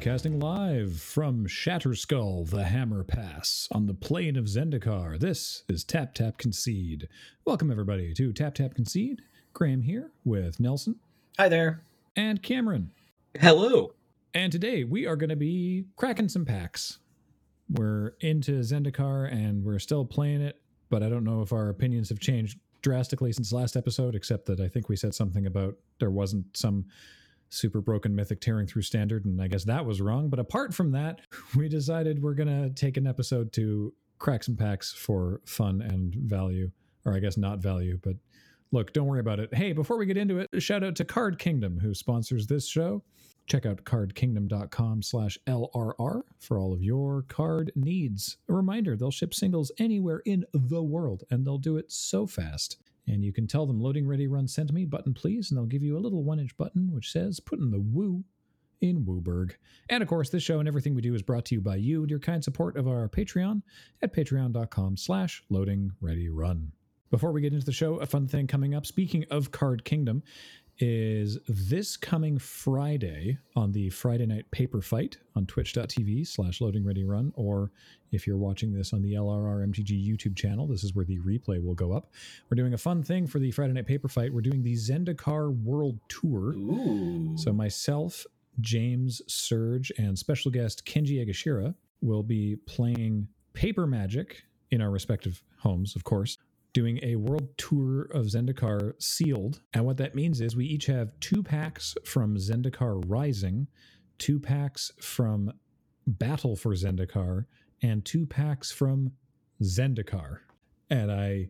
Broadcasting live from Shatterskull, the Hammer Pass, on the plane of Zendikar. This is Tap Tap Concede. Welcome, everybody, to Tap Tap Concede. Graham here with Nelson Hi there. and Cameron. Hello. And today we are going to be cracking some packs. We're into Zendikar and we're still playing it, but I don't know if our opinions have changed drastically since last episode, except that I think we said something about there wasn't some super broken mythic tearing through standard, and I guess that was wrong. But apart from that, we decided we're to take an episode to crack some packs for fun and value, or I guess not value, but look, don't worry about it. Hey, before we get into it, shout out to Card Kingdom, who sponsors this show. Check out cardkingdom.com slash LRR for all of your card needs. A reminder, they'll ship singles anywhere in the world, and they'll do it so fast. And you can tell them loading ready run sent me button please, and they'll give you a little one inch button which says put in the woo in Wooburg. And of course, this show and everything we do is brought to you by you and your kind support of our Patreon at patreon.com slash loading ready run. Before we get into the show, a fun thing coming up, speaking of Card Kingdom, is this coming Friday on the Friday Night Paper Fight on twitch.tv slash loading ready run, or if you're watching this on the LRR MTG YouTube channel, this is where the replay will go up. We're doing a fun thing for the Friday Night Paper Fight. We're doing the Zendikar World Tour. Ooh. So myself, James, Serge, and special guest Kenji Egashira will be playing Paper Magic in our respective homes, of course, doing a world tour of Zendikar sealed. And what that means is we each have two packs from Zendikar Rising, two packs from Battle for Zendikar, and two packs from Zendikar. And I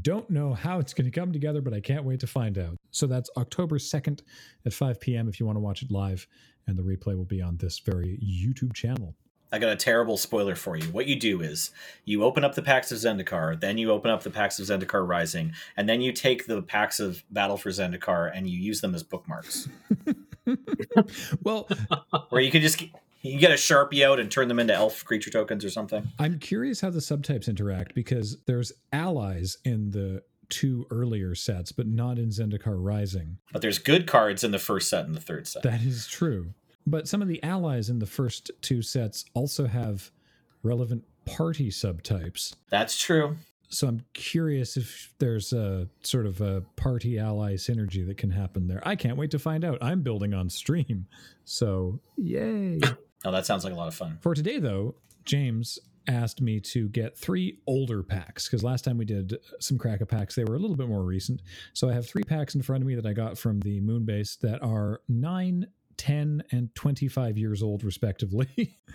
don't know how it's going to come together, but I can't wait to find out. So that's October 2nd at 5 p.m. if you want to watch it live, and the replay will be on this very YouTube channel. I got a terrible spoiler for you. What you do is you open up the packs of Zendikar, then you open up the packs of Zendikar Rising, and then you take the packs of Battle for Zendikar and you use them as bookmarks. well, or you can just you get a sharpie out and turn them into elf creature tokens or something. I'm curious how the subtypes interact because there's allies in the two earlier sets, but not in Zendikar Rising. But there's good cards in the first set and the third set. That is true. But some of the allies in the first two sets also have relevant party subtypes. That's true. So I'm curious if there's a sort of a party ally synergy that can happen there. I can't wait to find out. I'm building on stream. So, yay. Oh, that sounds like a lot of fun. For today, though, James asked me to get three older packs because last time we did some Kraka packs, they were a little bit more recent. So I have three packs in front of me that I got from the Moonbase that are 9, 10, and 25 years old, respectively.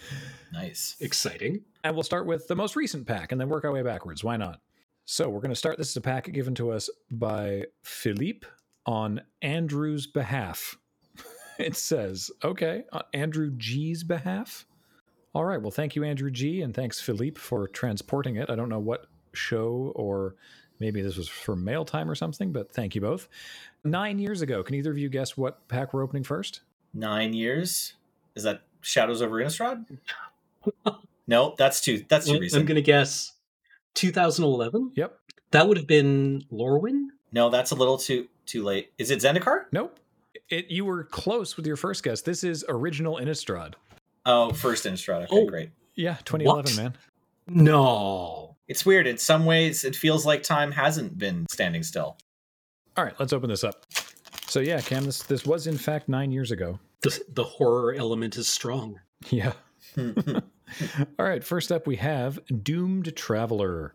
Nice. Exciting. and we'll start with the most recent pack and then work our way backwards. Why not? So we're going to start. This is a pack given to us by Philippe on Andrew's behalf. it says, okay, on Andrew G's behalf. All right. Well, thank you, Andrew G, and thanks, Philippe, for transporting it. I don't know what show or maybe this was for mail time or something, but thank you both. Nine years ago, can either of you guess what pack we're opening first? Nine years? Is that Shadows over Innistrad? no, that's too that's too Well, recent. I'm going to guess 2011. Yep. That would have been Lorwyn. No, that's a little too too late. Is it Zendikar? Nope. It, you were close with your first guess. This is original Innistrad. Oh, first Innistrad. Okay, Oh. great. Yeah, 2011, What? man. No. It's weird. In some ways, it feels like time hasn't been standing still. All right, let's open this up. So yeah, Cam, this this was in fact nine years ago. The, the horror element is strong. Yeah. All right, first up we have Doomed Traveler.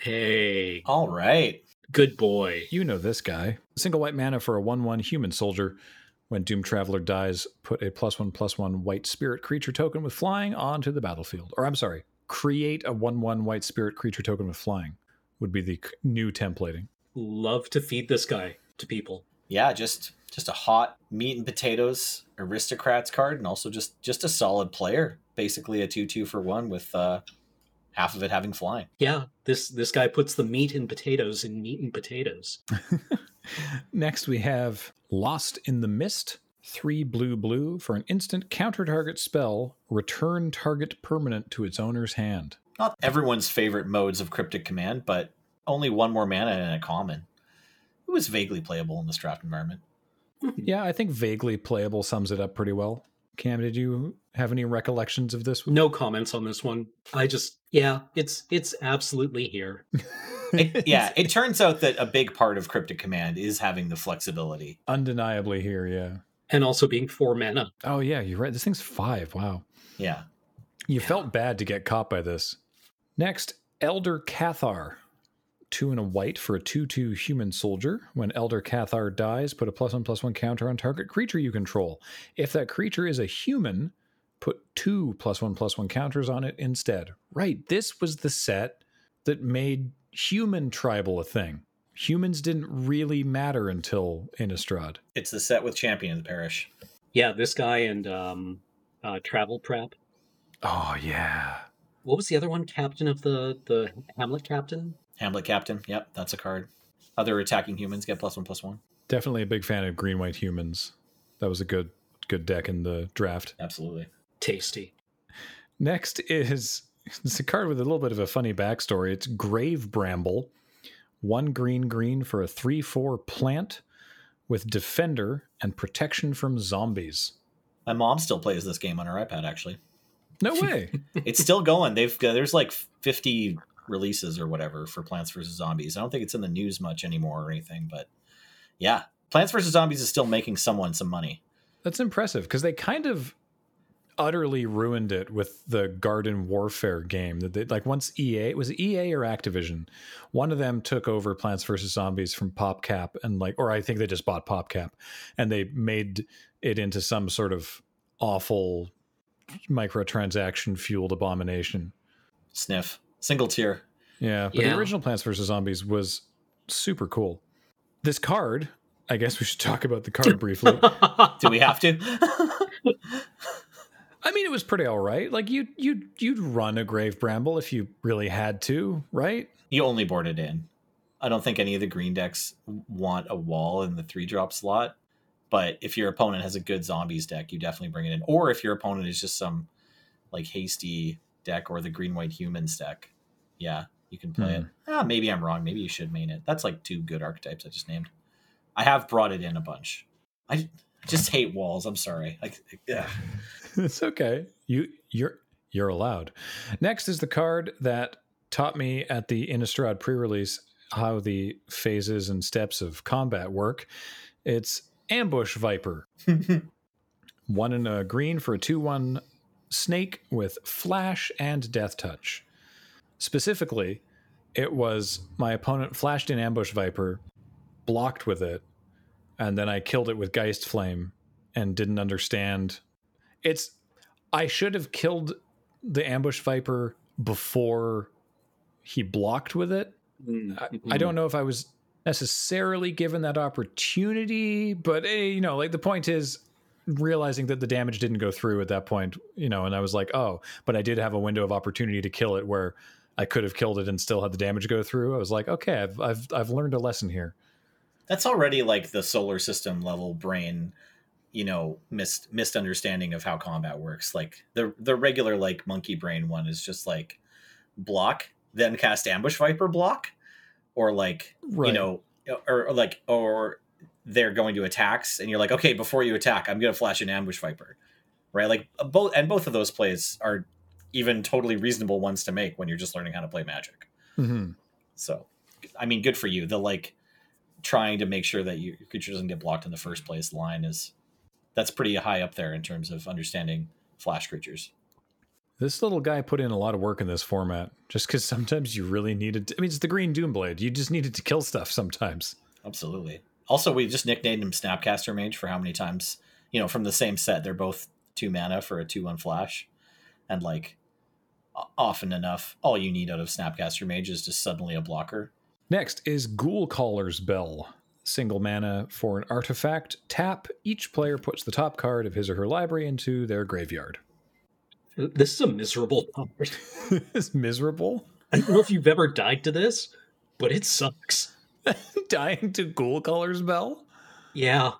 Hey, All right. good boy. You know this guy. Single white mana for a 1 1 human soldier. When Doomed Traveler dies, put a plus one plus one white spirit creature token with flying onto the battlefield. Or I'm sorry, create a 1 1 white spirit creature token with flying would be the new templating. Love to feed this guy to people. Yeah, just just a hot meat and potatoes aristocrats card, and also just just a solid player. Basically, a two two for one with uh, half of it having flying. Yeah, this this guy puts the meat and potatoes in meat and potatoes. Next, we have Lost in the Mist. Three blue blue for an instant counter target spell, return target permanent to its owner's hand. Not everyone's favorite modes of cryptic command, but only one more mana and a common. It was vaguely playable in this draft environment. Hmm. Yeah, I think vaguely playable sums it up pretty well. Cam, did you have any recollections of this? No comments on this one. I just yeah, it's it's absolutely here. It- yeah, it turns out that a big part of Cryptic Command is having the flexibility. undeniably here. Yeah. And also being four mana. Oh yeah, you're right. This thing's five. Wow. Yeah. You felt bad to get caught by this. Next, Elder Cathar. Two and a white for a 2 2 human soldier. When Elder Cathar dies, put a plus one plus one counter on target creature you control. If that creature is a human, put two plus one plus one counters on it instead. Right, this was the set that made human tribal a thing. Humans didn't really matter until Innistrad. It's the set with Champion of the Parish. Yeah, this guy and um uh Travel Prep. Oh, yeah. What was the other one? Captain of the the Hamlet Captain? Hamlet Captain. Yep, that's a card. Other attacking humans get plus one plus one. Definitely a big fan of green white humans. That was a good good deck in the draft. Absolutely. Tasty. Next is it's a card with a little bit of a funny backstory. It's Grave Bramble, one green green for a three four plant with defender and protection from zombies. My mom still plays this game on her iPad. Actually, No way. it's still going. They've there's like 50 releases or whatever for Plants vs Zombies. I don't think it's in the news much anymore or anything, but yeah, Plants vs Zombies is still making someone some money. That's impressive because they kind of utterly ruined it with the garden warfare game that they like once EA it was EA or Activision one of them took over Plants vs Zombies from PopCap and like or I think they just bought PopCap and they made it into some sort of awful microtransaction fueled abomination Sniff single tier. yeah but the original Plants vs Zombies was super cool this card I guess we should talk about the card briefly Do we have to? I mean, it was pretty all right. Like you, you, you'd run a grave bramble if you really had to, right? you only board it in. I don't think any of the green decks want a wall in the three drop slot. But if your opponent has a good zombies deck, you definitely bring it in. Or if your opponent is just some like hasty deck or the green white humans deck, yeah, you can play it. Ah, maybe I'm wrong. Maybe you should main it. That's like two good archetypes I just named. I have brought it in a bunch. I just hate walls. I'm sorry. Like, ugh. it's okay. You, you're, you're allowed. Next is the card that taught me at the Innistrad pre-release how the phases and steps of combat work. It's Ambush Viper. one in a green for a 2 1 snake with flash and death touch. Specifically, it was my opponent flashed an Ambush Viper, blocked with it, and then I killed it with Geist Flame and didn't understand. It's. I should have killed the Ambush Viper before he blocked with it. I, I don't know if I was necessarily given that opportunity, but eh, you know, like the point is realizing that the damage didn't go through at that point, you know, and I was like, oh, but I did have a window of opportunity to kill it where I could have killed it and still had the damage go through. I was like, okay, I've I've I've learned a lesson here. that's already like the solar system level brain you know missed misunderstanding of how combat works like the the regular like monkey brain one is just like block then cast ambush viper block or like Right. you know or, or like or they're going to attacks and you're like okay before you attack i'm gonna flash an ambush viper right like both and both of those plays are even totally reasonable ones to make when you're just learning how to play magic hmm so, I mean, good for you. The like trying to make sure that your creature doesn't get blocked in the first place line is that's pretty high up there in terms of understanding flash creatures. This little guy put in a lot of work in this format, just because sometimes you really needed. To, I mean, it's the Green Doomblade. You just needed to kill stuff sometimes. Absolutely. Also, we just nicknamed him Snapcaster Mage for how many times, you know, from the same set. They're both two mana for a 2 1 flash. And like often enough, all you need out of Snapcaster Mage is just suddenly a blocker. Next is Ghoul Caller's Bell. Single mana for an artifact. Tap. Each player puts the top card of his or her library into their graveyard. This is a miserable card. it's miserable. I don't know if you've ever died to this, but it sucks. Dying to Ghoul Caller's Bell? Yeah.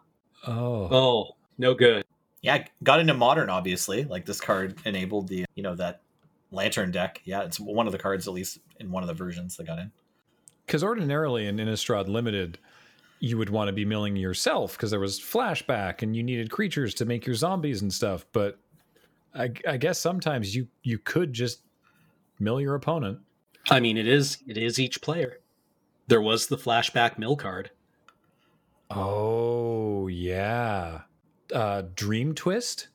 Oh. Oh, no good. Yeah, got into modern obviously. Like this card enabled the you know that lantern deck. Yeah, it's one of the cards at least in one of the versions that got in. Because ordinarily in Innistrad Limited, you would want to be milling yourself because there was flashback and you needed creatures to make your zombies and stuff. But I, I guess sometimes you you could just mill your opponent. I mean, it is it is each player. There was the flashback mill card. Oh yeah, uh, Dream Twist.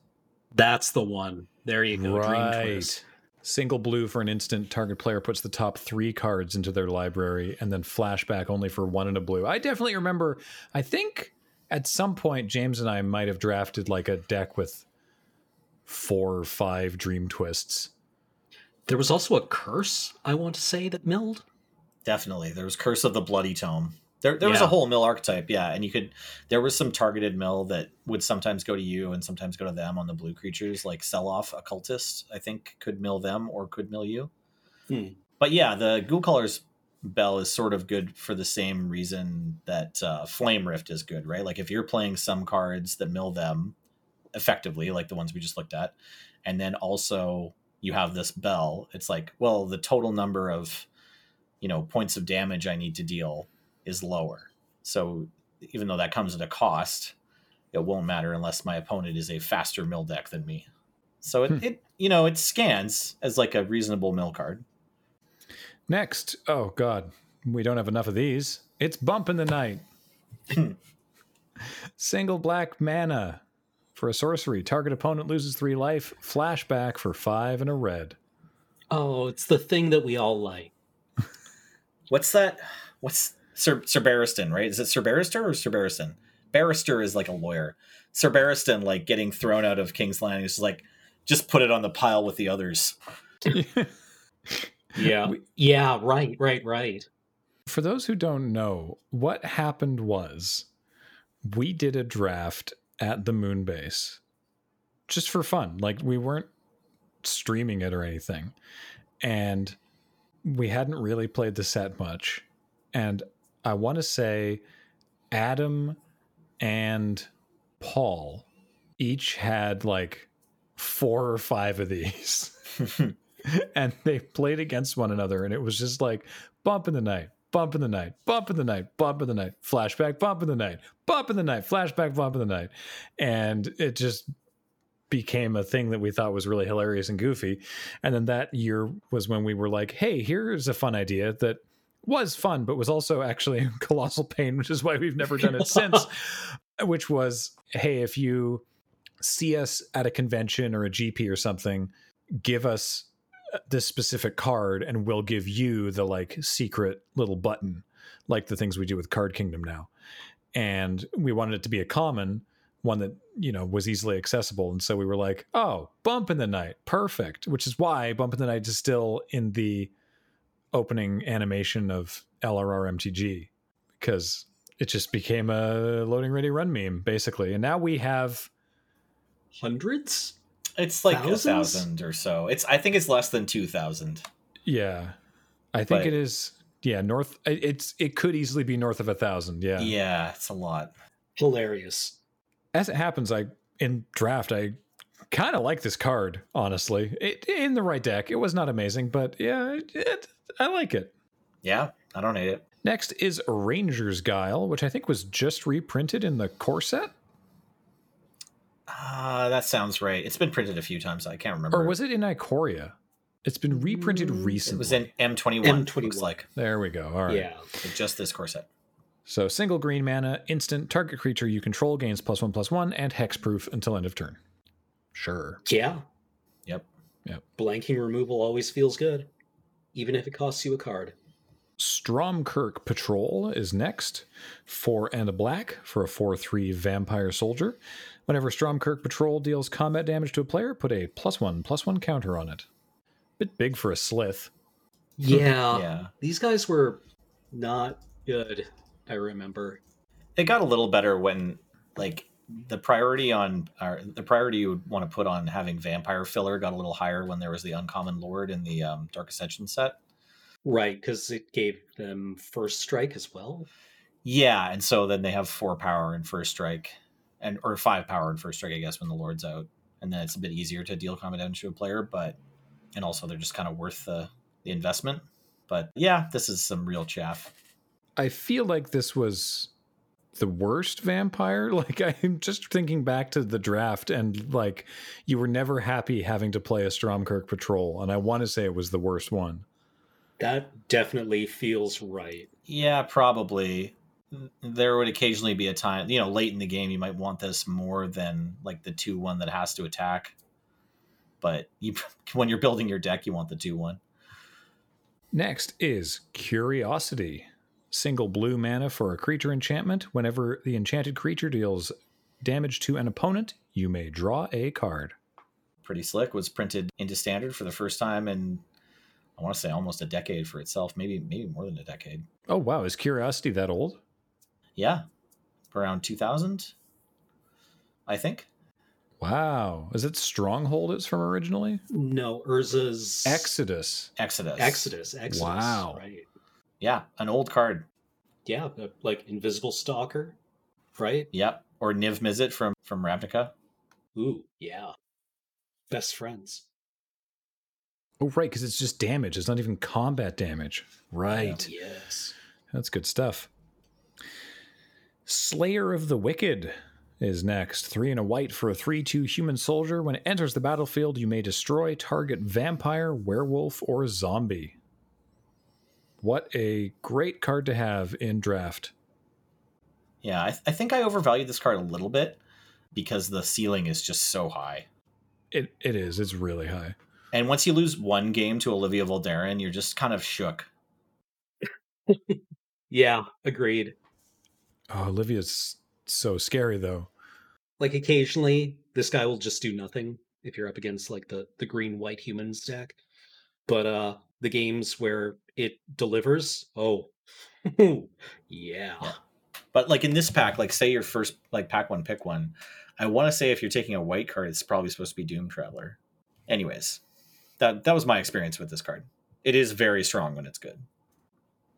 That's the one. There you go. Dream Twist. Single blue for an instant. Target player puts the top three cards into their library, and then flashback only for one in a blue. I definitely remember. I think at some point James and I might have drafted like a deck with four or five Dream Twists. There was also a curse. I want to say that milled. Definitely, there was Curse of the Bloody Tome. There, there was a whole mill archetype, yeah, and you could. There was some targeted mill that would sometimes go to you and sometimes go to them on the blue creatures, like Selhoff Occultist. I think could mill them or could mill you. Hmm. But yeah, the Ghoul Caller's Bell is sort of good for the same reason that uh, Flame Rift is good, right? Like if you're playing some cards that mill them effectively, like the ones we just looked at, and then also you have this bell, it's like, well, the total number of you know points of damage I need to deal is lower. So even though that comes at a cost, it won't matter unless my opponent is a faster mill deck than me. So it, Hmm. it you know it scans as like a reasonable mill card. Next, oh god, we don't have enough of these. It's Bump in the Night. Single black mana for a sorcery. Target opponent loses three life. Flashback for five and a red. Oh, it's the thing that we all like. What's that? What's Sir Sir Barristan, right? Is it Sir Barrister or Sir Barristan? Barrister is like a lawyer. Sir Barristan, like getting thrown out of King's Landing, is like just put it on the pile with the others. Yeah. Yeah, right, right, right. For those who don't know, what happened was we did a draft at the moon base just for fun. Like we weren't streaming it or anything. And we hadn't really played the set much. And I want to say Adam and Paul each had like four or five of these. and they played against one another and it was just like bump in the night bump in the night bump in the night bump in the night flashback bump in the night bump in the night flashback bump in the night and it just became a thing that we thought was really hilarious and goofy and then that year was when we were like hey here's a fun idea that was fun but was also actually colossal pain which is why we've never done it since which was hey if you see us at a convention or a gp or something give us uh, this specific card and we'll give you the like secret little button like the things we do with card kingdom now. And we wanted it to be a common one that you know was easily accessible. And so we were like oh bump in the night perfect which is why bump in the night is still in the opening animation of lrr mtg because it just became a loading ready run meme basically and now we have Hundreds? It's like Thousands? a thousand or so. It's I think it's less than two thousand. yeah i think But- it is yeah north it's it could easily be north of a thousand yeah Yeah, it's a lot. Hilarious. as it happens, I in draft I kind of like this card. Honestly, it, in the right deck, it was not amazing, but yeah, it, I like it. Yeah, I don't hate it. Next is Ranger's Guile, which I think was just reprinted in the core set, Ah, that sounds right. It's been printed a few times. I can't remember. or was it in Ikoria? It's been reprinted Mm, recently. it was in M twenty one? M21. Looks like There we go. All right. Yeah. Just this core set. So single green mana, instant target creature you control gains plus one plus one and hexproof until end of turn. Sure. Yeah. Yep. Yep. Blanking removal always feels good, even if it costs you a card. Stromkirk Patrol is next. Four and a black for a 4 3 vampire soldier. Whenever Stromkirk Patrol deals combat damage to a player, put a plus one, plus one counter on it. Bit big for a slith. Yeah. yeah, These guys were not good, I remember. it got a little better when like the priority on or the priority you would want to put on having vampire filler got a little higher when there was the uncommon lord in the um, Dark Ascension set. Right, because it gave them first strike as well. Yeah, and so then they have four power and first strike, and or five power and first strike, I guess, when the lord's out, and then it's a bit easier to deal combat damage to a player, but and also they're just kind of worth the the investment. But yeah, this is some real chaff. I feel like this was the worst vampire. Like I'm just thinking back to the draft and like you were never happy having to play a Stromkirk patrol, and I want to say it was the worst one. That definitely feels right. Yeah, probably. There would occasionally be a time, you know, late in the game, you might want this more than like the two one that has to attack. But you, when you're building your deck, you want the two one. Next is Curiosity. Single blue mana for a creature enchantment. Whenever the enchanted creature deals damage to an opponent, you may draw a card. Pretty slick. Was printed into standard for the first time in I want to say almost a decade for itself, maybe maybe more than a decade. Oh wow, is Curiosity that old? Yeah, around 2000, I think. Wow, is it Stronghold? It's from originally No, Urza's Exodus. Exodus. Exodus. Exodus. Wow. Right. Yeah, an old card. Yeah, uh, like Invisible Stalker, right? Yep. Or Niv Mizzet from from Ravnica. Ooh, yeah. Best friends. Oh right, because it's just damage. It's not even combat damage. Right. Yes. That's good stuff. Slayer of the Wicked is next. Three and a white for a 3 2 human soldier. When it enters the battlefield, you may destroy target vampire, werewolf, or zombie. What a great card to have in draft. Yeah, I, th- I think I overvalued this card a little bit because the ceiling is just so high. It, it is. It's really high. And once you lose one game to Olivia Voldaren, you're just kind of shook. Yeah, agreed. Oh, Olivia's so scary, though. Like occasionally, this guy will just do nothing if you're up against like the the green white humans deck. But uh the games where it delivers, oh, yeah. Yeah. But like in this pack, like say your first like pack one, pick one. I want to say if you're taking a white card, it's probably supposed to be Doom Traveler. Anyways, that that was my experience with this card. It is very strong when it's good.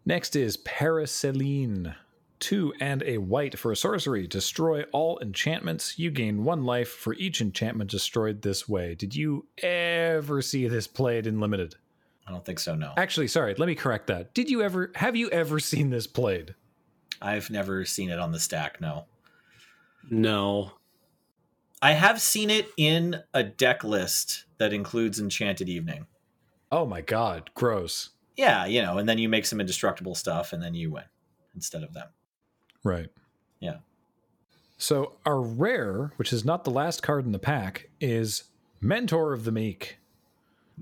Next is Paraselene. Two and a white for a sorcery. Destroy all enchantments. You gain one life for each enchantment destroyed this way. Did you ever see this played in limited? I don't think so. No, Actually, sorry, let me correct that. Did you ever have you ever seen this played? I've never seen it on the stack. No, No. I have seen it in a deck list that includes Enchanted Evening. Oh my god, gross. Yeah, you know, and then you make some indestructible stuff, and then you win instead of them. Right. Yeah. So our rare, which is not the last card in the pack, is Mentor of the Meek.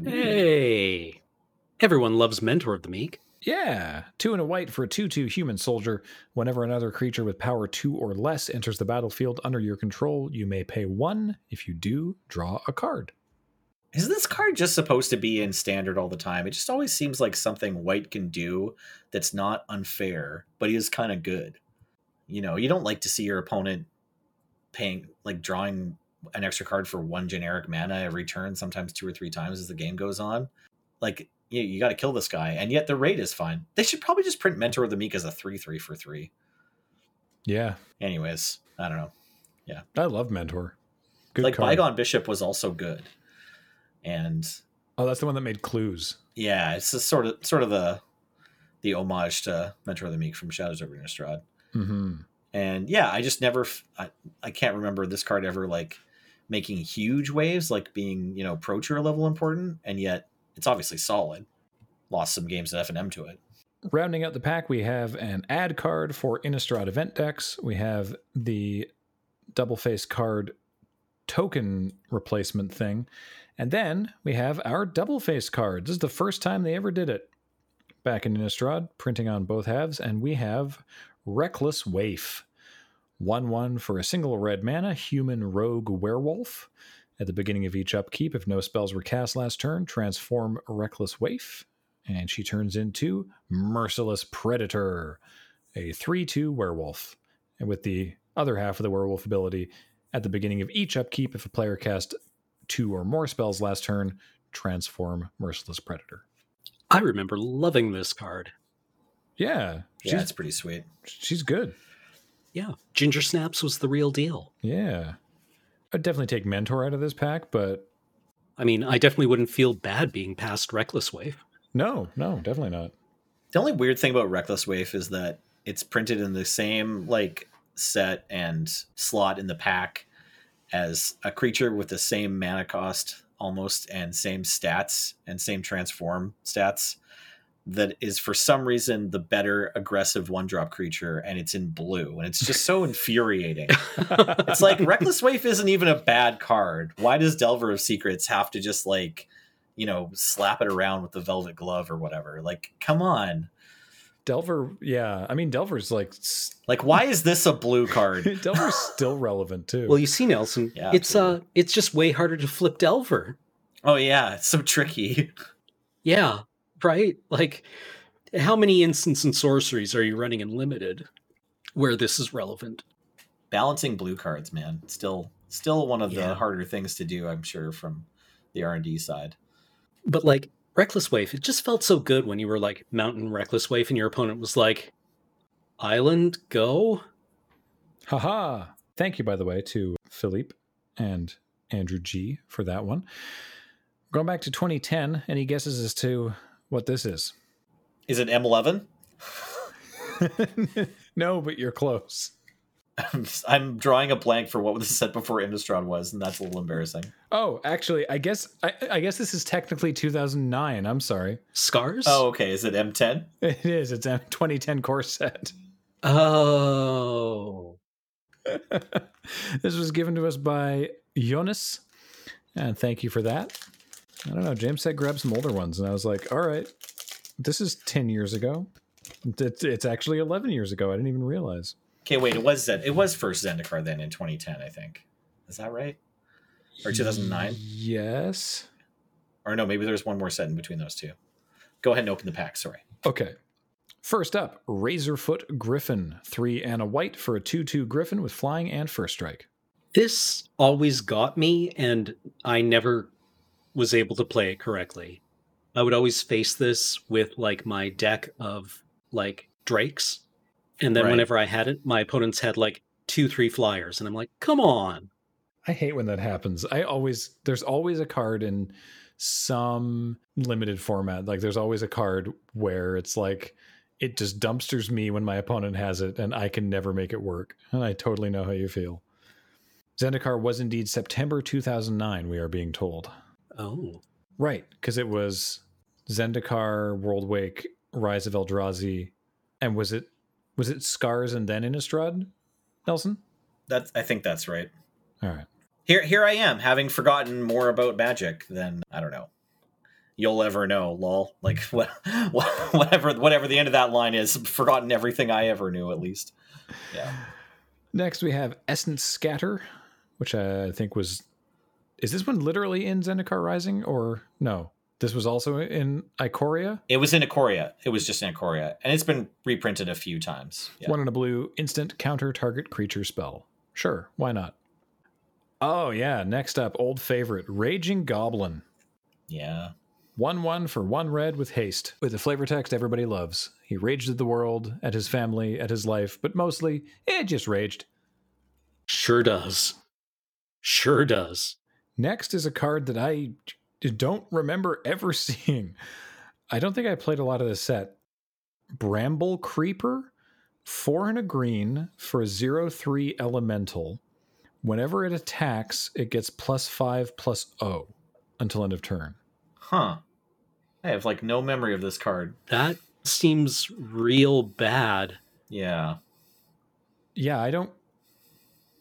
Hey. Everyone loves Mentor of the Meek. Yeah, two and a white for a 2 2 human soldier. Whenever another creature with power 2 or less enters the battlefield under your control, you may pay one. If you do, draw a card. Is this card just supposed to be in standard all the time? It just always seems like something white can do that's not unfair, but is kind of good. You know, you don't like to see your opponent paying like drawing an extra card for one generic mana every turn, sometimes two or three times as the game goes on. Like you, you got to kill this guy, and yet the rate is fine. They should probably just print Mentor of the Meek as a three three for three. Yeah, Anyways, I don't know. Yeah, I love Mentor. Good like card. Bygone Bishop was also good, and Oh, that's the one that made clues. yeah, it's a sort of sort of the the homage to Mentor of the Meek from Shadows over Innistrad. hmm And yeah, I just never, I, I can't remember this card ever like making huge waves, like being you know pro tour level important, and yet it's obviously solid. Lost some games at F and M to it. Rounding out the pack, we have an ad card for Innistrad event decks. We have the double face card token replacement thing. And then we have our double face card. This is the first time they ever did it back in Innistrad, printing on both halves. And we have Reckless Waif. 1 1 for a single red mana, human rogue werewolf. At the beginning of each upkeep, if no spells were cast last turn, transform Reckless Waif and she turns into Merciless Predator, a 3 2 werewolf. And with the other half of the werewolf ability, at the beginning of each upkeep, if a player cast two or more spells last turn, transform Merciless Predator. I remember loving this card. Yeah, Yeah, it's pretty sweet. she's good. Yeah. Ginger Snaps was the real deal. Yeah. I'd definitely take Mentor out of this pack, but I mean, I definitely wouldn't feel bad being passed Reckless Waif. no, no, definitely not. The only weird thing about Reckless Waif is that it's printed in the same like set and slot in the pack as a creature with the same mana cost almost and same stats and same transform stats that is for some reason the better aggressive one drop creature and it's in blue and it's just so infuriating. It's like Reckless Waif isn't even a bad card. Why does Delver of Secrets have to just like, you know, slap it around with the velvet glove or whatever? Like, come on. Delver, yeah. I mean, Delver's like Like, why is this a blue card? Delver's still relevant too. Well, you see, Nelson, Yeah, it's uh, it's just way harder to flip Delver. Oh yeah, it's so tricky. Yeah, right. Like, how many instants and sorceries are you running in limited where this is relevant? Balancing blue cards, man. Still still one of Yeah. the harder things to do, I'm sure, from the R and D side. But like Reckless Waif, it just felt so good when you were like Mountain Reckless Waif and your opponent was like, Island, go. Haha. Thank you, by the way, to Philippe and Andrew G for that one. Going back to 2010, any guesses as to what this is? Is it M eleven? no, but you're close. I'm, I'm drawing a blank for what was said before Innistrad was, and that's a little embarrassing. Oh, actually, I guess I, I guess this is technically 2009. I'm sorry. Scars? Oh, okay. Is it M10? It is. It's M 2010 core set. Oh. this was given to us by Jonas, and thank you for that. I don't know. James said grab some older ones, and I was like, all right, this is 10 years ago. It's, it's actually 11 years ago. I didn't even realize. Okay, wait. It was Zen- It was first Zendikar then in 2010, I think. Is that right? Or 2009? Yes. Or no, maybe there's one more set in between those two. Go ahead and open the pack. Sorry. Okay. First up, Razorfoot Griffin. Three and a white for a 2 2 Griffin with flying and first strike. This always got me, and I never was able to play it correctly. I would always face this with like my deck of like drakes. And then Right. whenever I had it, my opponents had like two, three flyers. And I'm like, come on. I hate when that happens. I always there's always a card in some limited format. Like there's always a card where it's like it just dumpsters me when my opponent has it and I can never make it work. And I totally know how you feel. Zendikar was indeed September 2009, we are being told. Oh. Right, because it was Zendikar, Worldwake, Rise of Eldrazi, and was it was it Scars and then Innistrad, Nelson? That's. I think that's right. All right. Here, here I am, having forgotten more about magic than I don't know. You'll ever know, lol. Like what, whatever, whatever the end of that line is. Forgotten everything I ever knew, at least. Yeah. Next, we have Essence Scatter, which I think was. Is this one literally in Zendikar Rising or no? This was also in Ikoria. It was in Ikoria. It was just in Ikoria, and it's been reprinted a few times. Yeah. One in a blue, instant counter target creature spell. Sure, why not? Oh, yeah. Next up, old favorite Raging Goblin. yeah. 1 1 for one red with haste, with a flavor text everybody loves. He raged at the world, at his family, at his life, but mostly, it just raged. Sure does. Sure does. Next is a card that I don't remember ever seeing. I don't think I played a lot of this set. Bramble Creeper, four and a green for a zero three elemental. Whenever it attacks, it gets plus five plus O until end of turn. Huh. I have like no memory of this card. That seems real bad. Yeah. Yeah, I don't.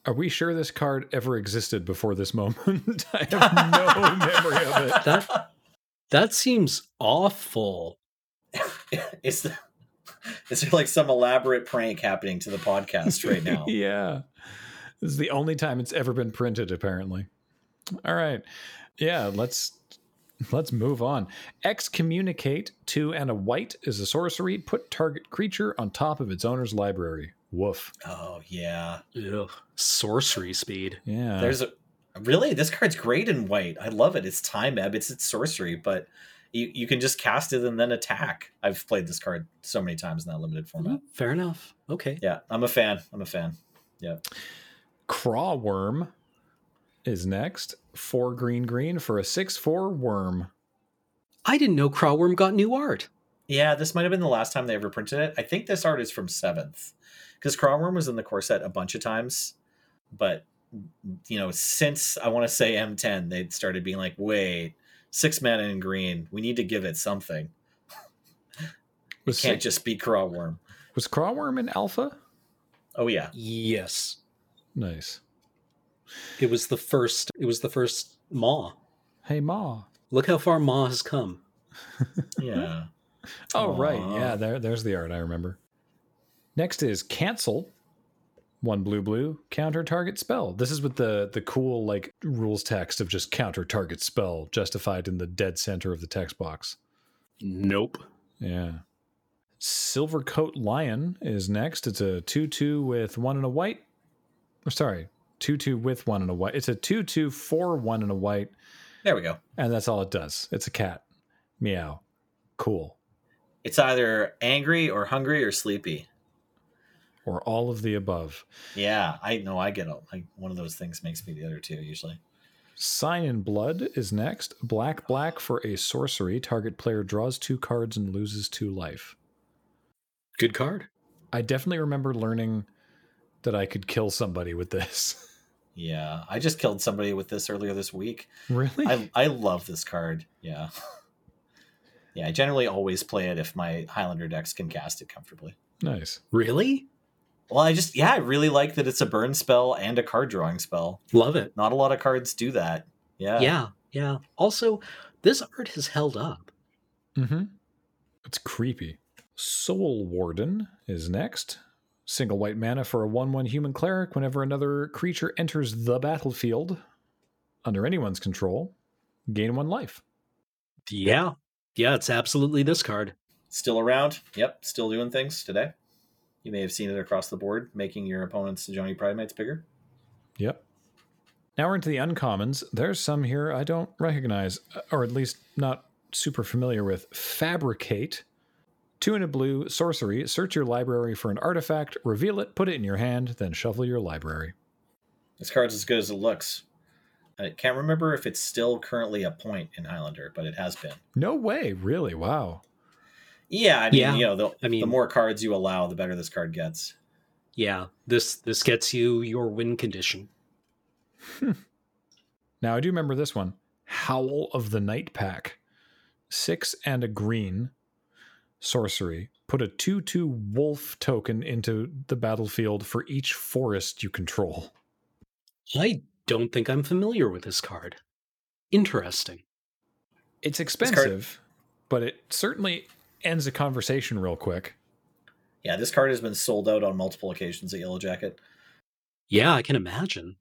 Are we sure this card ever existed before this moment? I have no memory of it. That that seems awful. is the, is there like some elaborate prank happening to the podcast right now? yeah. This is the only time it's ever been printed, apparently. All right. Yeah, let's let's move on. Excommunicate two and a white is a sorcery. Put target creature on top of its owner's library. Woof. Oh yeah. Ugh. Sorcery speed. Yeah. There's a really this card's great in white. I love it. It's time ebb. It's its sorcery, but you you can just cast it and then attack. I've played this card so many times in that limited format. Mm, fair enough. Okay. Yeah, I'm a fan. I'm a fan. Yeah. Craw Wurm is next. Four green green for a six four worm. I didn't know Craw Wurm got new art. Yeah, this might have been the last time they ever printed it. I think this art is from seventh, because Craw Wurm was in the core set a bunch of times, but you know, since I want to say M10, they started being like, wait, six mana in green, we need to give it something. Was, Can't six- just be Craw Wurm. was Crawworm in Alpha? Oh yeah, Yes. Nice. It was the first it was the first Maw. Hey, Ma. Look how far Maw has come. yeah. Oh, right. Yeah, there, there's the art. I remember. Next is cancel. One blue blue counter target spell. This is with the the cool like rules text of just counter target spell justified in the dead center of the text box. Nope. Yeah. Silver Coat Lion is next. It's a 2 2 with one and a white. Or sorry, 2 2 with one and a white. It's a 2 2 for one and a white. There we go. And that's all it does. It's a cat. Meow. Cool. It's either angry or hungry or sleepy. Or all of the above. Yeah, I know. I get a, like one of those things makes me the other two usually. Sign in Blood is next. Black, black for a sorcery. Target player draws two cards and loses two life. Good card. I definitely remember learning that I could kill somebody with this. Yeah, I just killed somebody with this earlier this week. really? I I love this card. Yeah. Yeah, I generally always play it if my Highlander decks can cast it comfortably. nice. Really? Well, I just yeah, I really like that it's a burn spell and a card drawing spell. Love it. Not a lot of cards do that. Yeah. Yeah, yeah. Also, this art has held up. Mm-hmm. It's creepy. Soul Warden is next. Single white mana for a 1 1 human cleric whenever another creature enters the battlefield under anyone's control. Gain one life. Yeah. Yeah, it's absolutely this card. Still around. Yep, still doing things today. You may have seen it across the board, making your opponent's Ajani's Pridemates bigger. Yep. Now we're into the uncommons. There's some here I don't recognize, uh, or at least not super familiar with. Fabricate. Two in a blue, sorcery. Search your library for an artifact, reveal it, put it in your hand, then shuffle your library. This card's as good as it looks. I can't remember if it's still currently a point in Highlander, but it has been. No way, really? Wow. Yeah, I mean, Yeah, you know, the, I mean- the more cards you allow, the better this card gets. Yeah, this this gets you your win condition. Now I do remember this one Howl of the Night Pack. Six and a green sorcery. Put a 2 2 wolf token into the battlefield for each forest you control. I don't think I'm familiar with this card. Interesting. It's card- expensive, but it certainly ends the conversation real quick. Yeah, this card has been sold out on multiple occasions at Yellow Jacket. Yeah, I can imagine.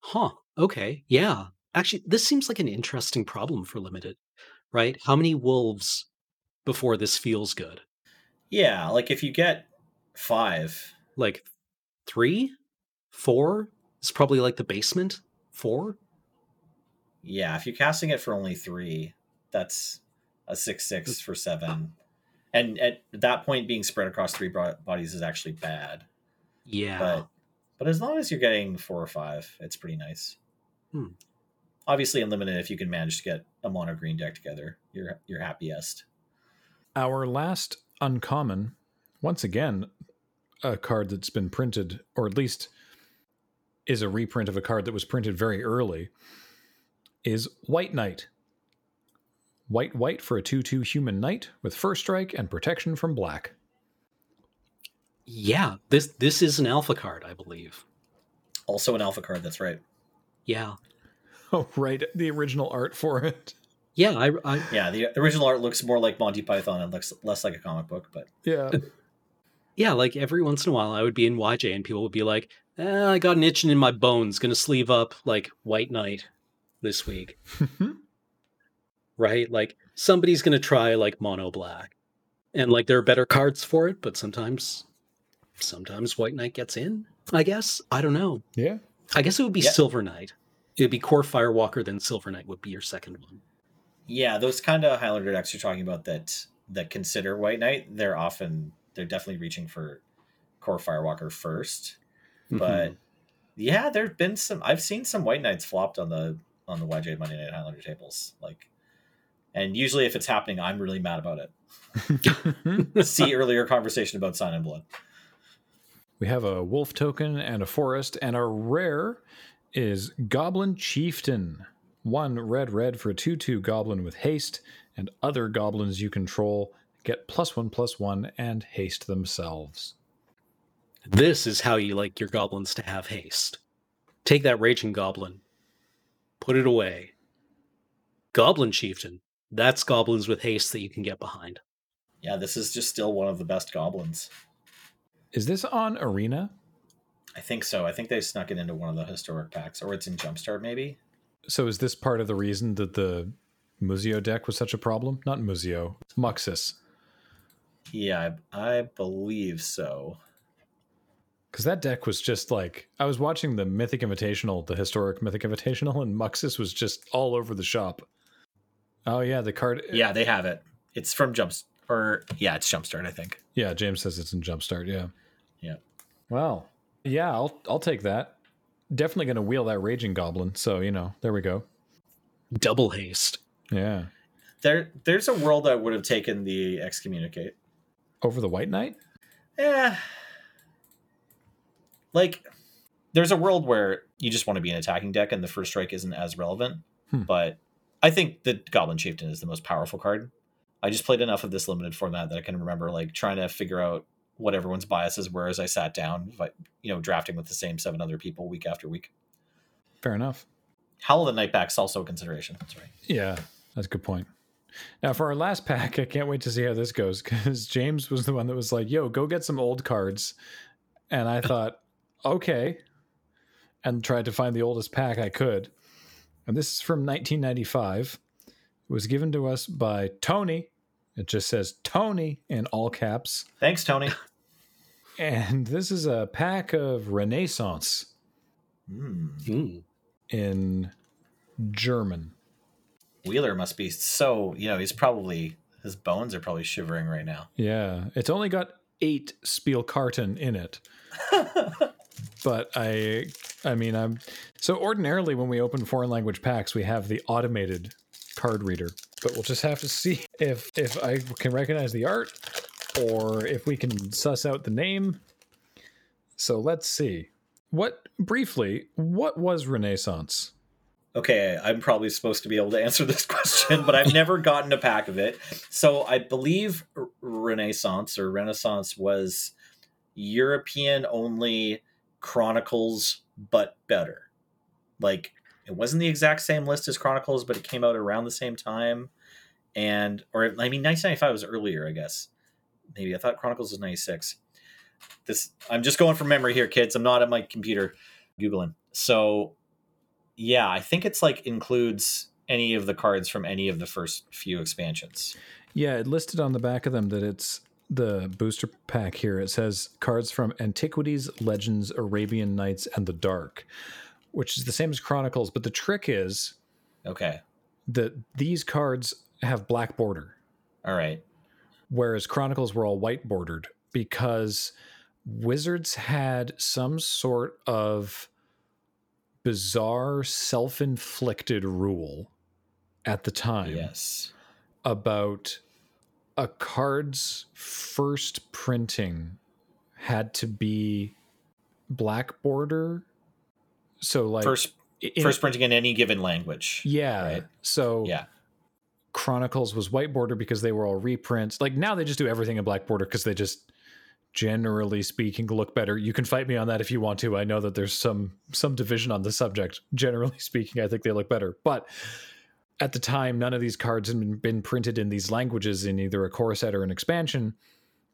Huh. Okay. Yeah. Actually, this seems like an interesting problem for limited, right? How many wolves before this feels good? Yeah, like if you get five, Like three, four? It's probably like the basement. Four? yeah, if you're casting it for only three, that's a six six for seven. And at that point, being spread across three bodies is actually bad. Yeah. But but as long as you're getting four or five, it's pretty nice. Hmm. Obviously, unlimited if you can manage to get a mono green deck together, you're you're happiest. Our last uncommon, once again, a card that's been printed, or at least is a reprint of a card that was printed very early, is White Knight. White, white for a 2 2 human knight with first strike and protection from black. yeah. This this is an alpha card, I believe. Also, an alpha card. That's right. Yeah. Oh, right. The original art for it. Yeah, I, I Yeah, the original art looks more like Monty Python and looks less like a comic book, but Yeah. yeah, like every once in a while I would be in YJ and people would be like, eh, I got an itching in my bones, gonna sleeve up like White Knight this week. right? Like somebody's gonna try like mono black. And like there are better cards for it, but sometimes sometimes White Knight gets in, I guess. I don't know. yeah. I guess it would be Yeah. Silver Knight. It would be Kor Firewalker, then Silver Knight would be your second one. yeah, those kind of Highlander decks you're talking about that that consider White Knight, they're often they're definitely reaching for Kor Firewalker first. But Mhm. yeah, there've been some. I've seen some White Knights flopped on the on the YJ Monday Night Highlander tables, like. And usually, if it's happening, I'm really mad about it. See earlier conversation about Sign in Blood. We have a wolf token and a forest, and our rare is Goblin Chieftain. One red red for a 2 2 goblin with haste, and other goblins you control get plus one plus one and haste themselves. This is how you like your goblins to have haste. Take that raging goblin, put it away. Goblin chieftain. That's goblins with haste that you can get behind. Yeah, this is just still one of the best goblins. Is this on Arena? I think so. I think they snuck it into one of the historic packs, or it's in Jumpstart, maybe. So is this part of the reason that the Muzio deck was such a problem? Not Muzio, Muxus. Yeah, I, I believe so. Because that deck was just like I was watching the Mythic Invitational, the historic Mythic Invitational, and Muxus was just all over the shop. Oh yeah, the card. Yeah, they have it. It's from Jumps or yeah, it's Jumpstart, I think. Yeah, James says it's in Jumpstart. Yeah. Yeah. Well, yeah, I'll I'll take that. Definitely going to wheel that Raging Goblin. So you know, there we go. Double haste. Yeah. There, there's a world I would have taken the excommunicate. Over the White Knight. Yeah. Like, there's a world where you just want to be an attacking deck, and the first strike isn't as relevant. Hmm. But I think the Goblin Chieftain is the most powerful card. I just played enough of this limited format that I can remember like trying to figure out what everyone's biases were as I sat down, but you know, drafting with the same seven other people week after week. Fair enough. Howl of the Night Pack's also a consideration. That's right. Yeah, that's a good point. Now, for our last pack, I can't wait to see how this goes because James was the one that was like, yo, go get some old cards. And I thought, okay. And tried to find the oldest pack I could. And this is from 1995. It was given to us by Tony. It just says Tony in all caps. Thanks, Tony. And this is a pack of Renaissance. Mm. in German. Wheeler must be so, you know, he's probably, his bones are probably shivering right now. Yeah, it's only got eight Spielkarten in it. but I, I mean, I'm so ordinarily when we open foreign language packs, we have the automated card reader. But we'll just have to see if if I can recognize the art or if we can suss out the name. So let's see. What briefly? What was Renaissance? Okay, I'm probably supposed to be able to answer this question, but I've never gotten a pack of it. So I believe Renaissance or Renaissance was European only Chronicles, but better. Like it wasn't the exact same list as Chronicles, but it came out around the same time. And or I mean, 1995 was earlier, I guess. Maybe I thought Chronicles was 96. This I'm just going from memory here, kids. I'm not at my computer googling. So yeah, I think it's like includes any of the cards from any of the first few expansions. Yeah, it listed on the back of them that it's the booster pack here. It says cards from Antiquities, Legends, Arabian Nights, and the Dark, which is the same as Chronicles. But the trick is Okay. that these cards have black border, All right. whereas Chronicles were all white bordered because Wizards had some sort of bizarre self inflicted rule at the time Yes. about a card's first printing had to be black border. So like First in- first printing in any given language. yeah. right. So Yeah. Chronicles was white border because they were all reprints. Like now they just do everything in black border because they just generally speaking look better. You can fight me on that if you want to. I know that there's some some division on the subject. Generally speaking, I think they look better. But at the time, none of these cards had been- printed in these languages in either a core set or an expansion.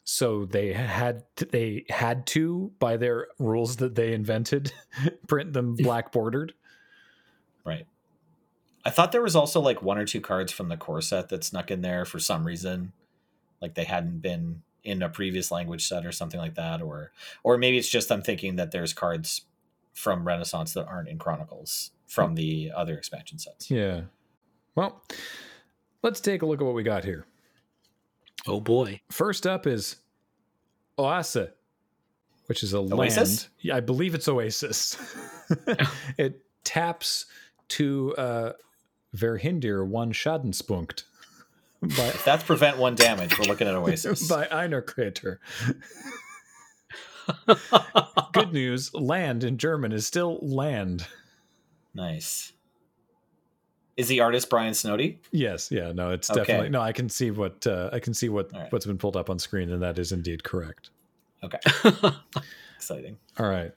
So they had to, they had to, by their rules that they invented, print them black bordered. Right. I thought there was also like one or two cards from the core set that snuck in there for some reason. Like they hadn't been in a previous language set or something like that. Or or maybe it's just I'm thinking that there's cards from Renaissance that aren't in Chronicles from hmm. the other expansion sets. Yeah. Well, let's take a look at what we got here. Oh boy. First up is Oasa, which is a Oasis? land. Yeah, I believe it's Oasis. it taps to uh, Verhindir one Schadenspunkt by, If that's prevent one damage, we're looking at Oasis. by Einer Creator. Good news: land in German is still land. Nice. Is the artist Brian Snoddy? Yes, yeah, no, it's Okay. definitely no. I can see what uh, I can see what All right. what's been pulled up on screen, and that is indeed correct. Okay. Exciting. All right.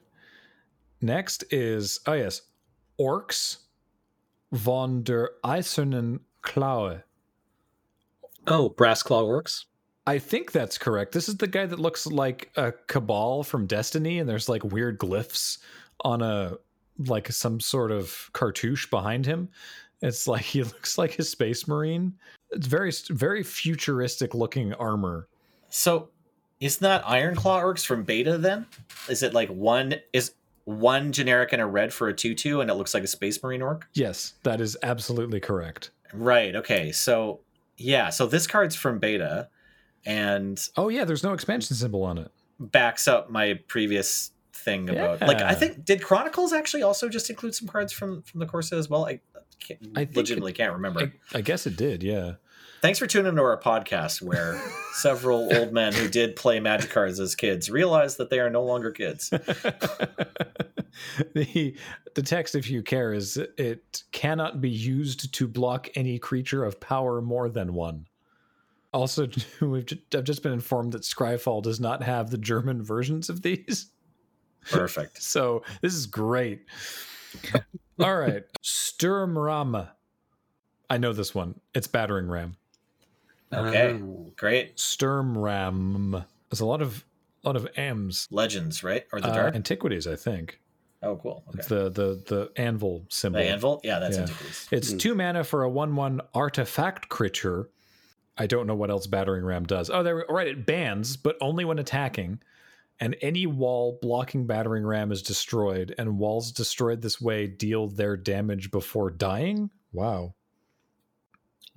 Next is oh yes, orcs von der Eisernen Klaue. oh, Brass Claw Orcs. I think that's correct. This is the guy that looks like a cabal from Destiny, and there's like weird glyphs on a like some sort of cartouche behind him. It's like he looks like a space marine. It's very very futuristic looking armor. So, isn't that Iron Claw orcs from beta then? Is it like one is one generic and a red for a two-two, and it looks like a Space Marine orc? Yes, that is absolutely correct. Right. Okay. So, yeah. So this card's from beta, and Oh yeah, there's no expansion symbol on it. backs up my previous thing about like I think did Chronicles actually also just include some cards from from the core set as well? I, can't, I legitimately can't remember. I, I guess it did, yeah. Thanks for tuning into our podcast where several old men who did play magic cards as kids realize that they are no longer kids. the the text, if you care, is it cannot be used to block any creature of power more than one. Also, we've I've just been informed that Scryfall does not have the German versions of these, Perfect. so this is great. All right, Sturmram. I know this one. It's battering ram. Okay. Oh. Great. Sturmram. There's a lot of a lot of M's. Legends, right? Or the Uh, dark? antiquities, I think. oh, cool. Okay. It's the the the anvil symbol. The anvil? Yeah, that's Yeah. antiquities. It's Hmm. two mana for a one-one artifact creature. I don't know what else battering ram does. Oh, there. Right, it bans, but only when attacking. And any wall blocking battering ram is destroyed, and walls destroyed this way deal their damage before dying. Wow.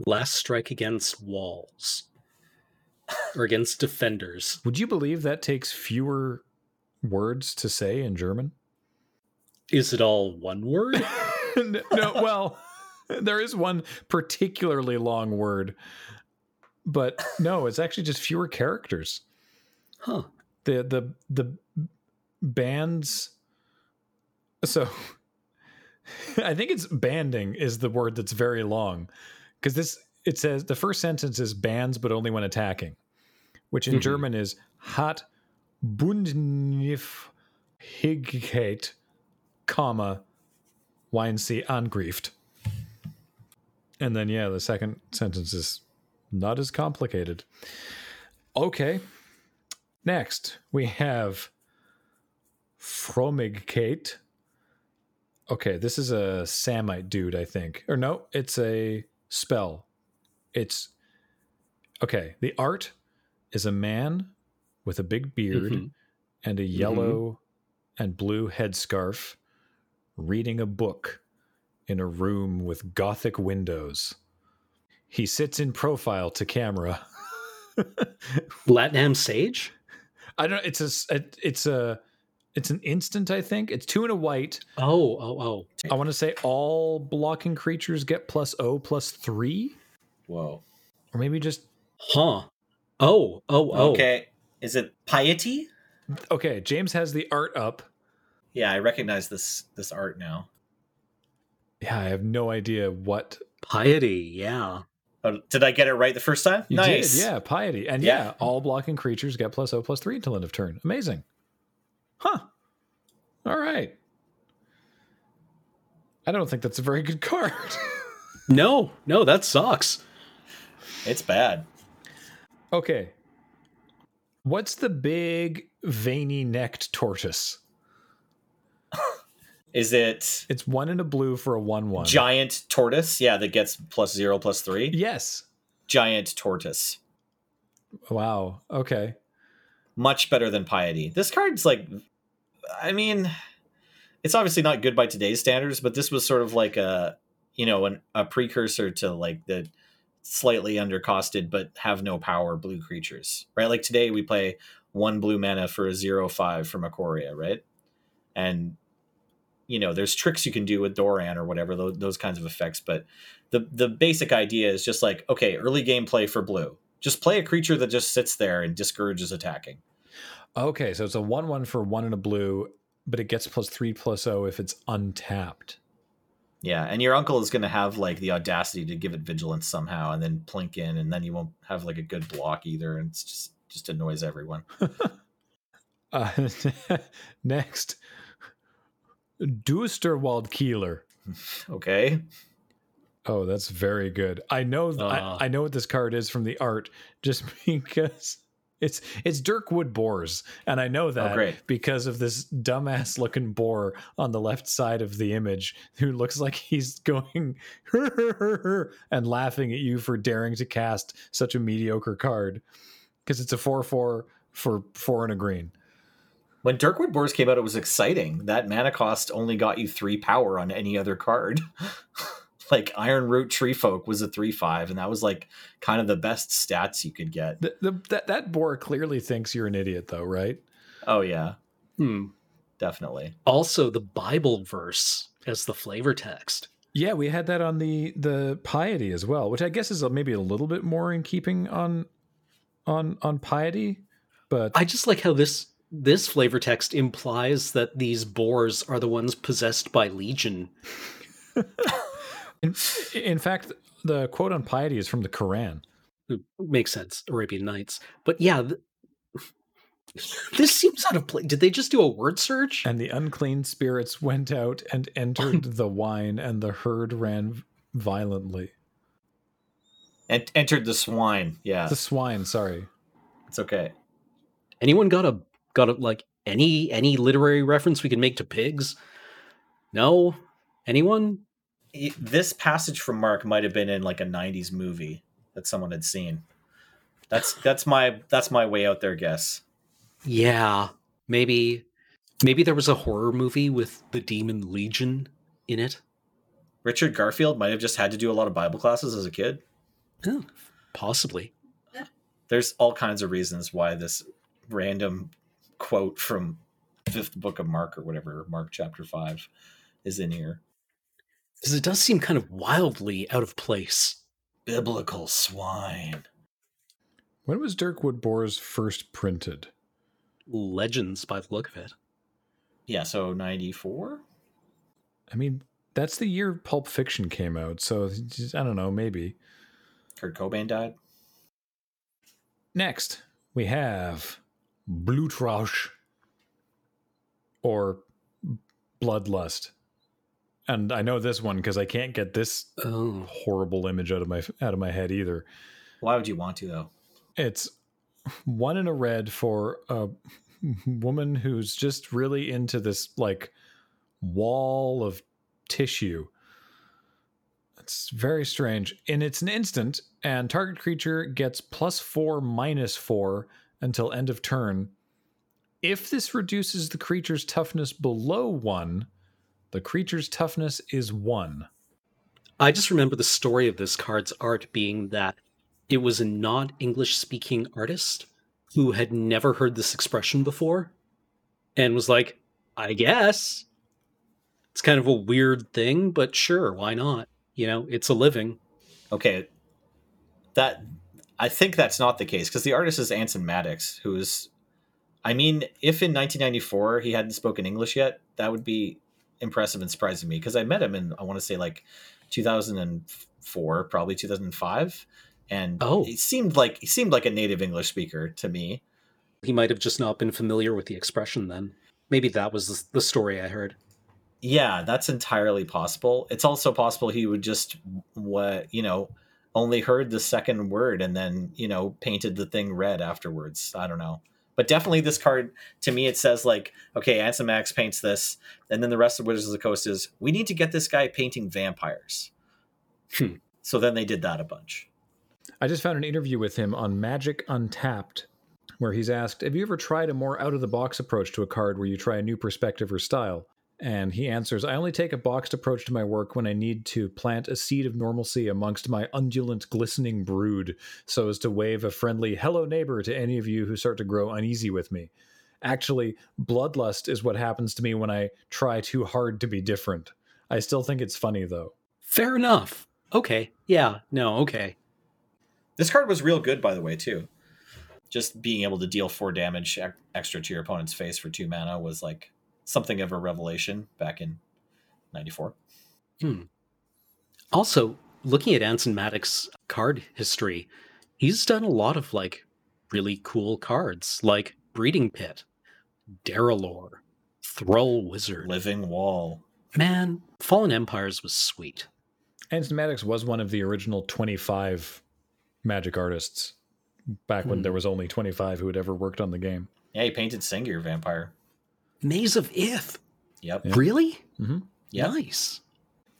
Last strike against walls. Or against defenders. Would you believe that takes fewer words to say in German? Is it all one word? no, well, there is one particularly long word, but no, it's actually just fewer characters. Huh. The the the bands so i think it's banding is the word that's very long because this it says the first sentence is bands but only when attacking which in Mhm. german is hat bundnifhigkeit comma sie angrieft and then yeah the second sentence is not as complicated. Okay Next, we have Frömmigkeit. Okay, this is a Samite dude, I think. Or no, it's a spell. It's okay. The art is a man with a big beard Mhm. and a yellow and blue headscarf reading a book in a room with gothic windows. He sits in profile to camera. Latinam Sage? I don't. It's a. It's a. It's an instant. I think it's two and a white. Oh, oh, oh. I want to say all blocking creatures get plus O plus three, Whoa. or maybe just Huh. Oh, oh, oh. Okay. Is it piety? okay. James has the art up. Yeah, I recognize this this art now. Yeah, I have no idea what Piety, yeah. Oh, did I get it right the first time? you nice. did. Yeah, piety, and yeah. Yeah. all blocking creatures get plus O plus three until end of turn. Amazing, huh? All right. I don't think that's a very good card. No, no, that sucks. It's bad. Okay. What's the big veiny necked tortoise? Is it It's one in a blue for a one one. giant tortoise? Yeah, that gets plus zero plus three. Yes. Giant tortoise. Wow. Okay. Much better than piety. This card's like I mean, it's obviously not good by today's standards, but this was sort of like a you know, an, a precursor to like the slightly undercosted but have no power blue creatures. Right? Like today we play one blue mana for a zero five from Ikoria, right? And you know, there's tricks you can do with Doran or whatever, those, those kinds of effects. But the the basic idea is just like, okay, early gameplay for blue. Just play a creature that just sits there and discourages attacking. Okay, so it's a one one for one and a blue, but it gets plus three plus O if it's untapped. Yeah, and your uncle is going to have like the audacity to give it vigilance somehow, and then plink in, and then you won't have like a good block either, and it's just just annoys everyone. Uh, next, Dusterwald Keeler. Okay, Oh, that's very good. I know Uh. I, I know what this card is from the art just because it's it's Dirkwood Boars, and I know that great. because of this dumbass looking boar on the left side of the image who looks like he's going and laughing at you for daring to cast such a mediocre card because it's a four four for four and a green. When Dirkwood Boars came out, it was exciting. That mana cost only got you three power on any other card. like Ironroot Treefolk was a three five, and that was like kind of the best stats you could get. The, the, that that boar clearly thinks you're an idiot, though, right? Oh yeah, Hmm. definitely. Also, the Bible verse as the flavor text. Yeah, we had that on the the piety as well, which I guess is a, maybe a little bit more in keeping on on on piety, but I just like how this this flavor text implies that these boars are the ones possessed by Legion. in, in fact, the quote on piety is from the Quran. It makes sense, Arabian Nights. But yeah, th- this seems out of place. Did they just do a word search? And the unclean spirits went out and entered the wine, and the herd ran violently. And entered the swine. Yeah, The swine, sorry. it's okay. Anyone got a got a like any any literary reference we can make to pigs? No, anyone? this passage from Mark might have been in like a '90s movie that someone had seen. That's that's my that's my way out there guess. Yeah, maybe maybe there was a horror movie with the demon Legion in it. Richard Garfield might have just had to do a lot of Bible classes as a kid. Oh, possibly. There's all kinds of reasons why this random quote from fifth book of Mark or whatever, Mark chapter five, is in here. Because it does seem kind of wildly out of place. Biblical swine. When was Dirkwood Boars first printed? Legends by the look of it. Yeah, so 94? I mean, that's the year Pulp Fiction came out, so I don't know, maybe. Kurt Cobain died. Next, we have Blutrausch or Bloodlust. And I know this one because I can't get this Oh. horrible image out of my out of my head either. Why would you want to though? It's one in a red for a woman who's just really into this like wall of tissue. It's very strange. And it's an instant, and target creature gets plus four minus four until end of turn. If this reduces the creature's toughness below one, the creature's toughness is one. I just remember the story of this card's art being that it was a non English speaking artist who had never heard this expression before and was like, I guess. It's kind of a weird thing, but sure, why not? You know, it's a living. Okay. That I think that's not the case because the artist is Anson Maddocks, who is I mean, if in 1994 he hadn't spoken English yet, that would be impressive and surprising me because I met him in I want to say like 2004, probably 2005, and Oh. he seemed like he seemed like a native English speaker to me. He might have just not been familiar with the expression then. Maybe that was the story I heard. Yeah, that's entirely possible. It's also possible he would just what you know only heard the second word and then you know painted the thing red afterwards. I don't know, but definitely this card to me it says like okay, Anson Max paints this, and then the rest of Wizards of the Coast is we need to get this guy painting vampires. Hmm. So then they did that a bunch. I just found an interview with him on Magic Untapped where he's asked, Have you ever tried a more out of the box approach to a card where you try a new perspective or style? And he answers, I only take a boxed approach to my work when I need to plant a seed of normalcy amongst my undulant, glistening brood so as to wave a friendly hello neighbor to any of you who start to grow uneasy with me. Actually, bloodlust is what happens to me when I try too hard to be different. I still think it's funny though. Fair enough. Okay. Yeah. No, okay. This card was real good, by the way, too. just being able to deal four damage extra to your opponent's face for two mana was like something of a revelation back in 94 Hmm. Also, looking at Anson Maddocks's card history, he's done a lot of like really cool cards, like Breeding Pit, Derelor, Thrull Wizard. living wall Man, Fallen Empires was sweet. Anson Maddocks was one of the original 25 magic artists back when Hmm. there was only 25 who had ever worked on the game. yeah he painted Sengir vampire Maze of Ith. yep Really? Mm-hmm. Yep. Nice.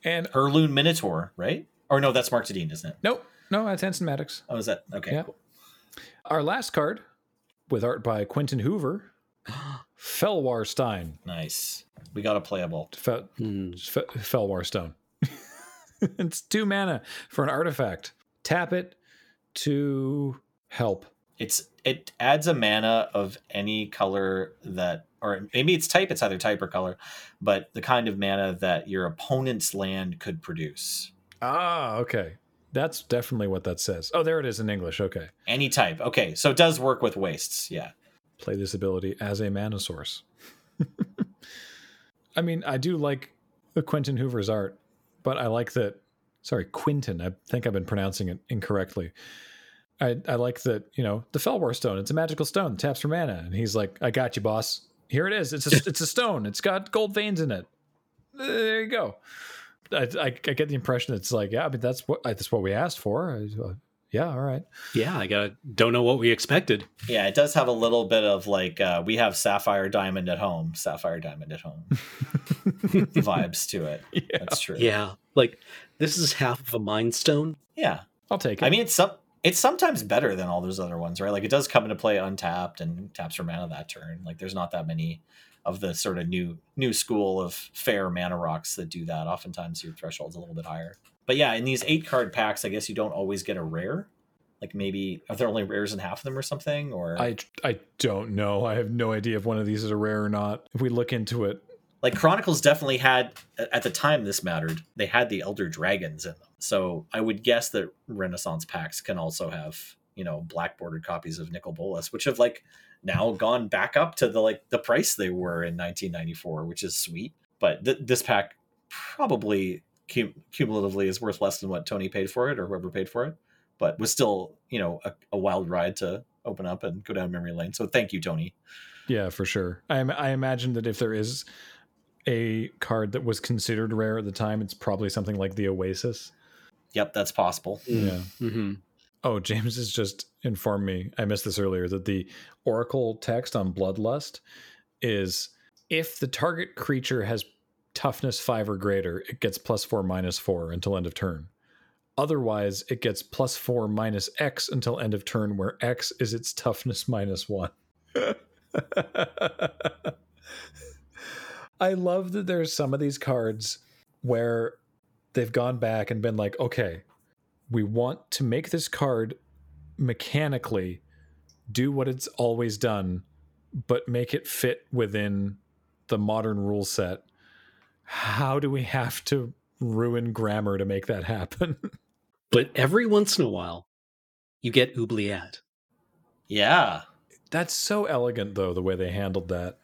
And Hurloon Minotaur, right? Or no, that's Mark Tedin, isn't it? nope, no, that's Anson Maddocks. Oh, is that okay? Yeah. Cool. Our last card, with art by Quentin Hoover, Felwar Stein. Nice. We got a playable. Fe- Hmm. Fe- Felwar Stone. it's two mana for an artifact. Tap it to help. It's it adds a mana of any color that, or maybe it's type. It's either type or color, but the kind of mana that your opponent's land could produce. Ah, okay. That's definitely what that says. Oh, there it is in English. Okay. Any type. Okay, so it does work with wastes. Yeah. Play this ability as a mana source. I mean, I do like the Quentin Hoover's art, but I like that. Sorry, Quinton. I think I've been pronouncing it incorrectly. I, I like that, you know, the Felwar stone. It's a magical stone, taps for mana. And he's like, I got you, boss. Here it is. It's a, it's a stone. It's got gold veins in it. There you go. I, I, I get the impression it's like, yeah, I mean, that's what that's what we asked for. I, uh, yeah, all right. Yeah, I got don't know what we expected. Yeah, it does have a little bit of like uh, we have sapphire diamond at home, sapphire diamond at home vibes to it. Yeah, That's true. Yeah, like this is half of a mind stone. Yeah. I'll take it. I mean, it's some. It's sometimes better than all those other ones, right? Like it does come into play untapped and taps for mana that turn. Like there's not that many of the sort of new new school of fair mana rocks that do that. Oftentimes your threshold's a little bit higher. But yeah, in these eight card packs, I guess you don't always get a rare. Like maybe are there only rares in half of them or something? Or I I don't know. I have no idea if one of these is a rare or not. If we look into it, like Chronicles definitely had at the time this mattered. They had the Elder Dragons in them, so I would guess that Renaissance packs can also have you know black bordered copies of Nicol Bolas, which have like now gone back up to the like the price they were in 1994, which is sweet. But th- this pack probably cum- cumulatively is worth less than what Tony paid for it or whoever paid for it, but was still you know a, a wild ride to open up and go down memory lane. So thank you, Tony. yeah, for sure. I I imagine that if there is a card that was considered rare at the time, it's probably something like the Oasis. Yep, that's possible. Yeah. hmm Oh, James has just informed me. I missed this earlier that the Oracle text on Bloodlust is if the target creature has toughness five or greater, it gets plus four minus four until end of turn. Otherwise, it gets plus four minus X until end of turn, where X is its toughness minus one. I love that there's some of these cards where they've gone back and been like, okay, we want to make this card mechanically do what it's always done, but make it fit within the modern rule set. How do we have to ruin grammar to make that happen? But every once in a while, you get oubliette. Yeah. That's so elegant, though, the way they handled that.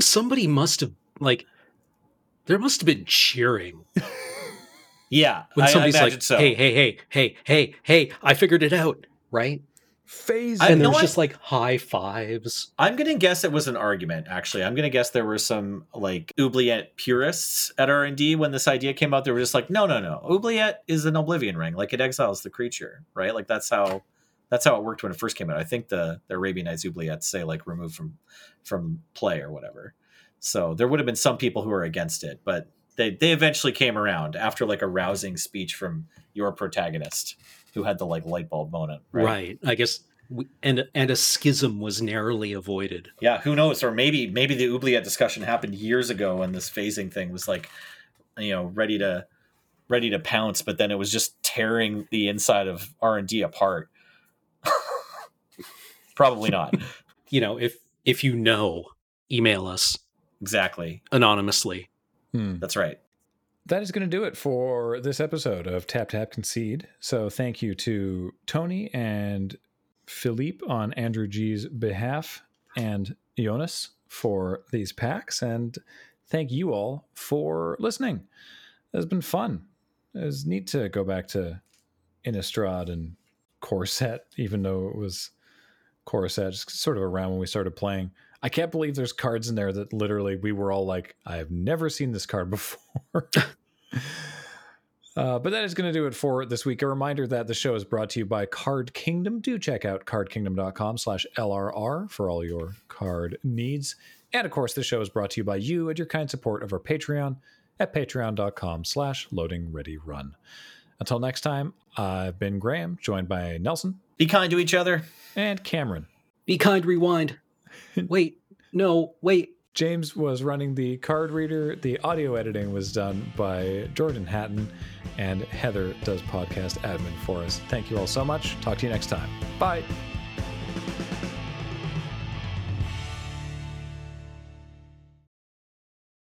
Somebody must have like, there must have been cheering Yeah, when I- I somebody's like, so. "Hey, hey, hey, hey, hey, hey! I figured it out!" Right? Phase. And know there's just like high fives. I'm gonna guess it was an argument. Actually, I'm gonna guess there were some like oubliette purists at R and D when this idea came out. They were just like, no, no, no. Oubliette is an oblivion ring. Like it exiles the creature, right? Like that's how that's how it worked when it first came out. I think the the Arabian Nights oubliettes say like removed from from play or whatever. So there would have been some people who were against it, but they they eventually came around after like a rousing speech from your protagonist who had the like light bulb moment, Right. right? I guess, we, and and a schism was narrowly avoided. Yeah, who knows? Or maybe maybe the oubliette discussion happened years ago, and this phasing thing was like, you know, ready to ready to pounce, but then it was just tearing the inside of R and D apart. Probably not. You know, if if you know, email us exactly. anonymously. Hmm. That's right. That is going to do it for this episode of Tap Tap Concede. So thank you to Tony and Philippe on Andrew G's behalf and Jonas for these packs. And thank you all for listening. It's been fun. It was neat to go back to Innistrad and core set, even though it was core set, just sort of around when we started playing. I can't believe there's cards in there that literally we were all like, I have never seen this card before. Uh, but that is going to do it for this week. A reminder that the show is brought to you by Card Kingdom. Do check out cardkingdom.com slash LRR for all your card needs. And of course, the show is brought to you by you and your kind support of our Patreon at patreon.com slash loading ready run. Until next time, I've been Graham, joined by Nelson. Be kind to each other. And Cameron. Be kind, rewind. wait, no, wait. James was running the card reader. The audio editing was done by Jordan Hatton, and Heather does podcast admin for us. Thank you all so much. Talk to you next time. Bye.